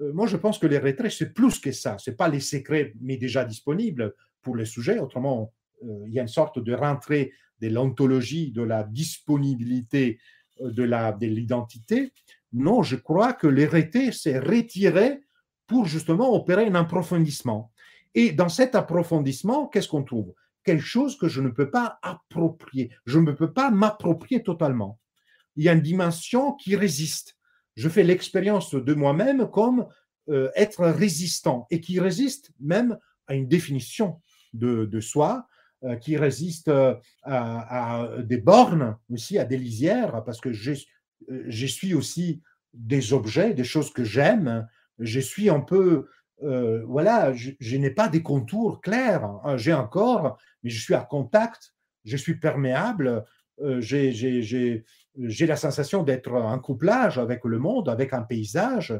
Euh, moi, je pense que les retraits, c'est plus que ça. Ce n'est pas les secrets, mais déjà disponibles pour les sujets. Autrement, euh, il y a une sorte de rentrée de l'ontologie, de la disponibilité euh, de l'identité. non, je crois que les retraits, c'est retirer pour justement opérer un approfondissement. Et dans cet approfondissement, qu'est-ce qu'on trouve? Quelque chose que je ne peux pas approprier. Je ne peux pas m'approprier totalement. Il y a une dimension qui résiste. Je fais l'expérience de moi-même comme euh, être résistant et qui résiste même à une définition de, soi, euh, qui résiste euh, à, des bornes aussi, à des lisières, parce que je, je suis aussi des objets, des choses que j'aime. Je suis un peu euh, voilà, je, n'ai pas des contours clairs. Hein. J'ai un corps, mais je suis à contact, je suis perméable, euh, j'ai la sensation d'être en couplage avec le monde, avec un paysage.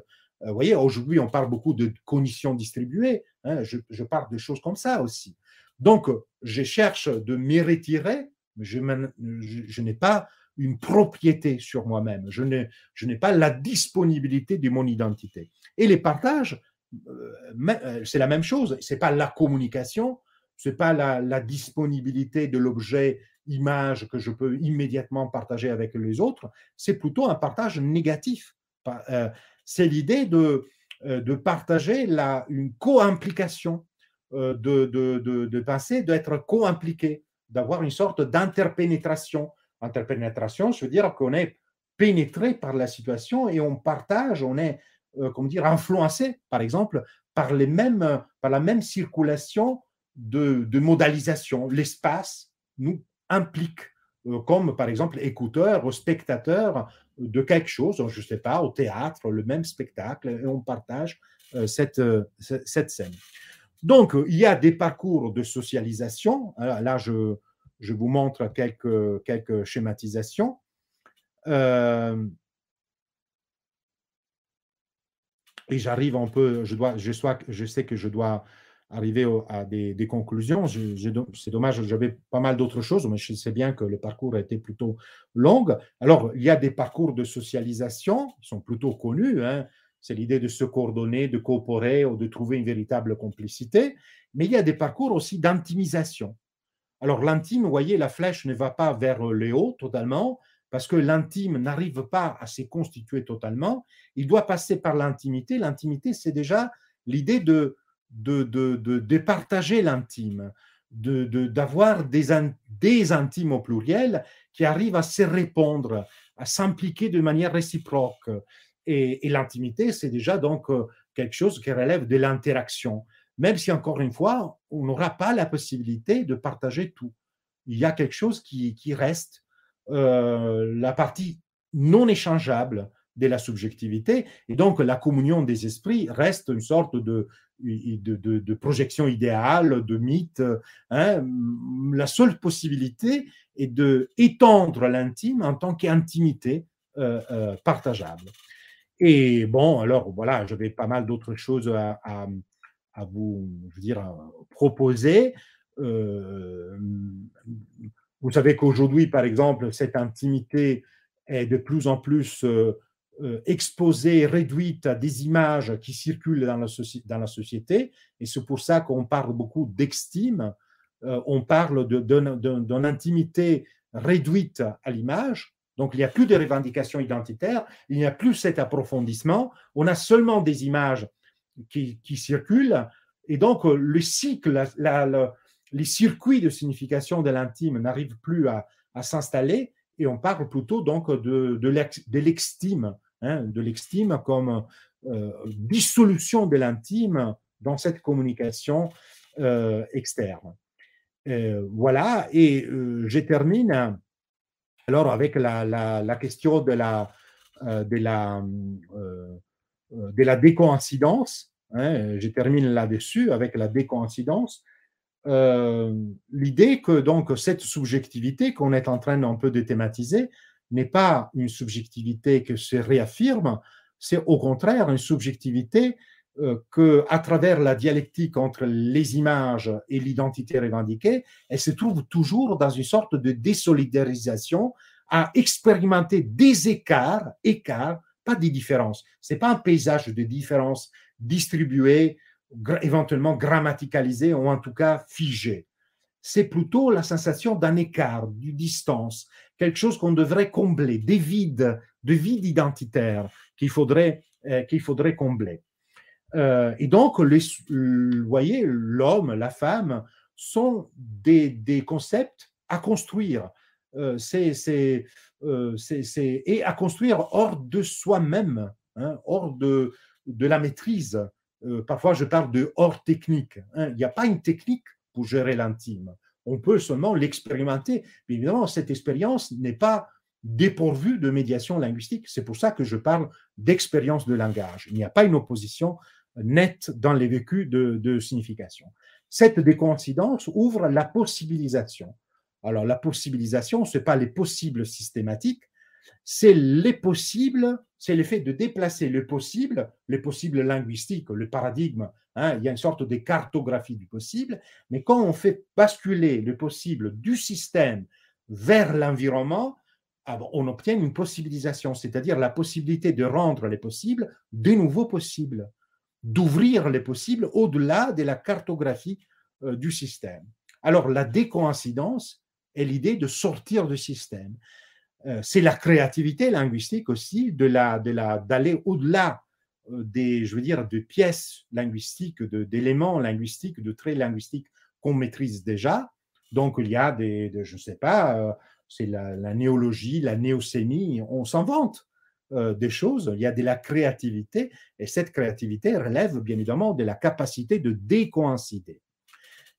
Euh, vous voyez, aujourd'hui, on parle beaucoup de conditions distribuées. Hein. je, parle de choses comme ça aussi. Donc, je cherche de m'y retirer, mais je n'ai pas une propriété sur moi-même. Je n'ai pas la disponibilité de mon identité. Et les partages, c'est la même chose. C'est pas la communication, c'est pas la, disponibilité de l'objet image que je peux immédiatement partager avec les autres. C'est plutôt un partage négatif. C'est l'idée de, de partager la, une co-implication, de, de, de, de passer, d'être co-impliqué, d'avoir une sorte d'interpénétration. Interpénétration, veux dire qu'on est pénétré par la situation et on partage, on est, euh, comment dire, influencé, par exemple, par, les mêmes, par la même circulation de, modalisation. L'espace nous implique, euh, comme par exemple écouteur ou spectateur de quelque chose, je ne sais pas, au théâtre, le même spectacle, et on partage euh, cette, cette scène. Donc, il y a des parcours de socialisation. Là, je, je vous montre quelques, quelques schématisations. Euh, et j'arrive un peu, je, dois, je, sais que je dois arriver à des, conclusions. C'est dommage, j'avais pas mal d'autres choses, mais je sais bien que le parcours a été plutôt long. Alors, il y a des parcours de socialisation, qui sont plutôt connus. Hein. C'est l'idée de se coordonner, de coopérer ou de trouver une véritable complicité. Mais il y a des parcours aussi d'intimisation. Alors, l'intime, vous voyez, la flèche ne va pas vers le haut totalement, parce que l'intime n'arrive pas à se constituer totalement, il doit passer par l'intimité. L'intimité, c'est déjà l'idée de, de, de, de, partager l'intime, d'avoir de, des, des intimes au pluriel qui arrivent à se répondre, à s'impliquer de manière réciproque. Et, et l'intimité, c'est déjà donc euh, quelque chose qui relève de l'interaction, même si encore une fois, on n'aura pas la possibilité de partager tout. Il y a quelque chose qui, qui reste euh, la partie non échangeable de la subjectivité. Et donc, la communion des esprits reste une sorte de, projection idéale, de mythe. Hein. La seule possibilité est de étendre l'intime en tant qu'intimité euh, euh, partageable. Et bon, alors voilà, j'avais pas mal d'autres choses à, à, vous je veux dire, proposer. Vous savez qu'aujourd'hui, par exemple, cette intimité est de plus en plus euh, euh, exposée, réduite à des images qui circulent dans la, société. Et c'est pour ça qu'on parle beaucoup d'estime. Euh, on parle d'une intimité réduite à l'image. Donc, il n'y a plus de revendications identitaires, il n'y a plus cet approfondissement. On a seulement des images qui, circulent. Et donc, le cycle, la, les circuits de signification de l'intime n'arrivent plus à, s'installer et on parle plutôt donc de, l'extime, hein, de l'extime comme euh, dissolution de l'intime dans cette communication euh, externe. Euh, voilà, et je termine alors avec la, question de la, de la, de décoïncidence. Hein, je termine là-dessus avec la décoïncidence. Euh, l'idée que donc cette subjectivité qu'on est en train d'un peu de thématiser n'est pas une subjectivité que se réaffirme, c'est au contraire une subjectivité euh, que, à travers la dialectique entre les images et l'identité revendiquée, elle se trouve toujours dans une sorte de désolidarisation à expérimenter des écarts, écarts, pas des différences. C'est pas un paysage de différences distribuées éventuellement grammaticalisé ou en tout cas figé. C'est plutôt la sensation d'un écart, d'une distance, quelque chose qu'on devrait combler, des vides, de vides identitaires qu'il faudrait, euh, qu'il faudrait combler. Euh, et donc, les, vous voyez, l'homme, la femme sont des, concepts à construire. Euh, c'est, c'est, et à construire hors de soi-même, hein, hors de, de la maîtrise euh, parfois je parle de hors technique. Hein. Il n'y a pas une technique pour gérer l'intime. On peut seulement l'expérimenter. Évidemment, cette expérience n'est pas dépourvue de médiation linguistique. C'est pour ça que je parle d'expérience de langage. Il n'y a pas une opposition nette dans les vécus de, de signification. Cette décoïncidence ouvre la possibilisation. Alors, la possibilisation, ce n'est pas les possibles systématiques, c'est les possibles, c'est l'effet de déplacer le possible, le possible linguistique, le paradigme. Hein, il y a une sorte de cartographie du possible, mais quand on fait basculer le possible du système vers l'environnement, ah on obtient une possibilisation, c'est-à-dire la possibilité de rendre les possibles de nouveaux possibles. d'ouvrir les possibles au-delà de la cartographie euh, du système. Alors la décoïncidence est l'idée de sortir du système. Euh, c'est la créativité linguistique aussi de la, de la, d'aller au-delà euh, des, je veux dire, de pièces linguistiques, d'éléments linguistiques, de traits linguistiques qu'on maîtrise déjà. Donc il y a des, je ne sais pas, c'est la, néologie, la néosémie, on s'invente des choses, il y a de la créativité, et cette créativité relève bien évidemment de la capacité de décoïncider.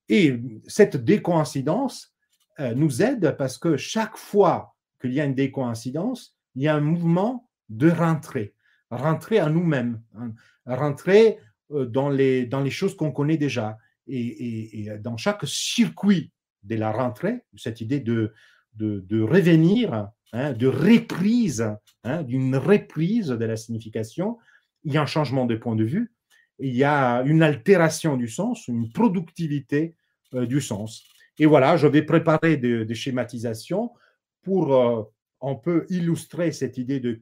Et cette décoïncidence euh, nous aide parce que chaque fois qu'il y a une décoïncidence, il y a un mouvement de rentrée, rentrer à nous-mêmes, hein, rentrer euh, dans les, dans les choses qu'on connaît déjà. Et, dans chaque circuit de la rentrée, cette idée de, de, revenir, hein, de reprise, hein, d'une reprise de la signification, il y a un changement de point de vue, il y a une altération du sens, une productivité euh, du sens. Et voilà, je vais préparer des, schématisations pour euh, un peu illustrer cette idée de,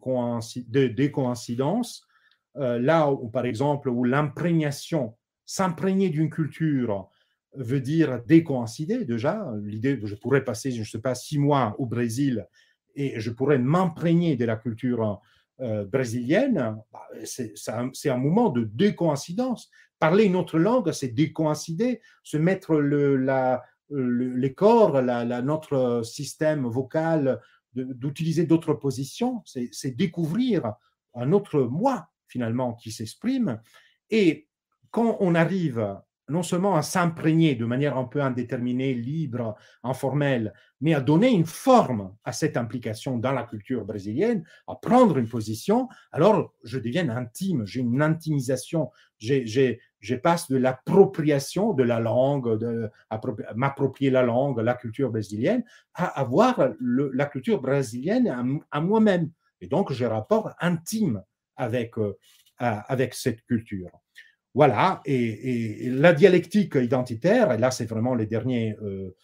de, décoïncidence. Euh, là, où, par exemple, où l'imprégnation, s'imprégner d'une culture veut dire décoïncider déjà. L'idée je pourrais passer, je ne sais pas, six mois au Brésil et je pourrais m'imprégner de la culture brésilienne, bah, c'est un, moment de décoïncidence. Parler une autre langue, c'est décoïncider, se mettre le, la, les corps, la, notre système vocal, d'utiliser d'autres positions, c'est découvrir un autre moi finalement qui s'exprime. Et quand on arrive non seulement à s'imprégner de manière un peu indéterminée, libre, informelle, mais à donner une forme à cette implication dans la culture brésilienne, à prendre une position, alors je deviens intime, j'ai une intimisation, je passe de l'appropriation de la langue, de m'approprier la langue, la culture brésilienne, à avoir la culture brésilienne à, moi-même. Et donc, j'ai un rapport intime avec, euh, avec cette culture. Voilà, et, la dialectique identitaire, et là c'est vraiment euh,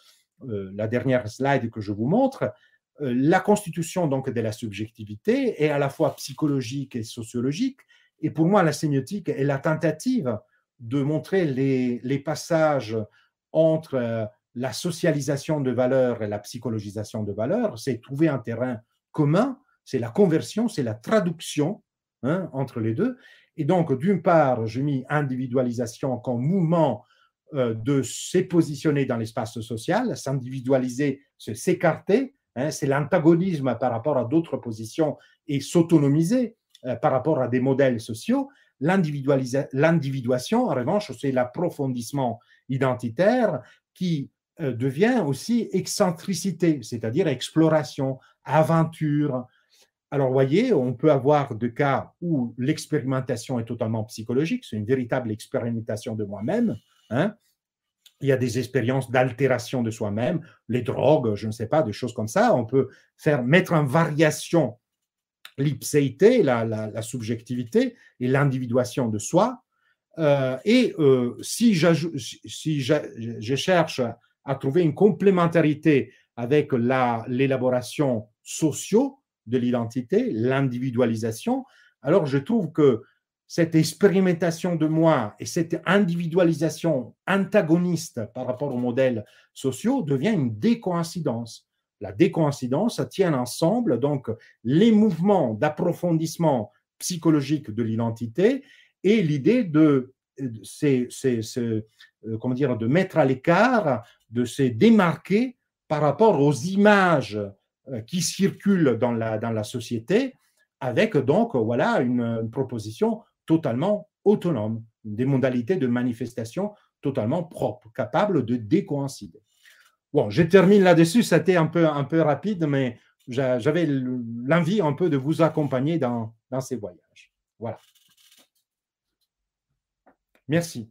euh, la dernière slide que je vous montre, euh, la constitution donc de la subjectivité est à la fois psychologique et sociologique, et pour moi la sémiotique est la tentative de montrer les, les passages entre la socialisation de valeurs et la psychologisation de valeurs, c'est trouver un terrain commun, c'est la conversion, c'est la traduction hein, entre les deux, et donc, d'une part, j'ai mis individualisation comme mouvement euh, de se positionner dans l'espace social, s'individualiser, s'écarter. Hein, c'est l'antagonisme par rapport à d'autres positions et s'autonomiser euh, par rapport à des modèles sociaux. L'individuation, en revanche, c'est l'approfondissement identitaire qui euh, devient aussi excentricité, c'est-à-dire exploration, aventure, alors, voyez, on peut avoir des cas où l'expérimentation est totalement psychologique, c'est une véritable expérimentation de moi-même. Hein. Il y a des expériences d'altération de soi-même, les drogues, je ne sais pas, des choses comme ça. On peut faire mettre en variation l'ipséité, la, subjectivité et l'individuation de soi. Euh, et euh, si, si je, cherche à trouver une complémentarité avec l'élaboration sociaux, de l'identité, l'individualisation, alors je trouve que cette expérimentation de moi et cette individualisation antagoniste par rapport aux modèles sociaux devient une décoïncidence. La décoïncidence tient ensemble donc les mouvements d'approfondissement psychologique de l'identité et l'idée de, c'est, euh, de mettre à l'écart, de se démarquer par rapport aux images qui circulent dans la, dans la société, avec donc voilà une, proposition totalement autonome, des modalités de manifestation totalement propres, capables de décoïncider. Bon, je termine là-dessus, c'était un peu, un peu rapide, mais j'avais l'envie un peu de vous accompagner dans, dans ces voyages. Voilà. Merci.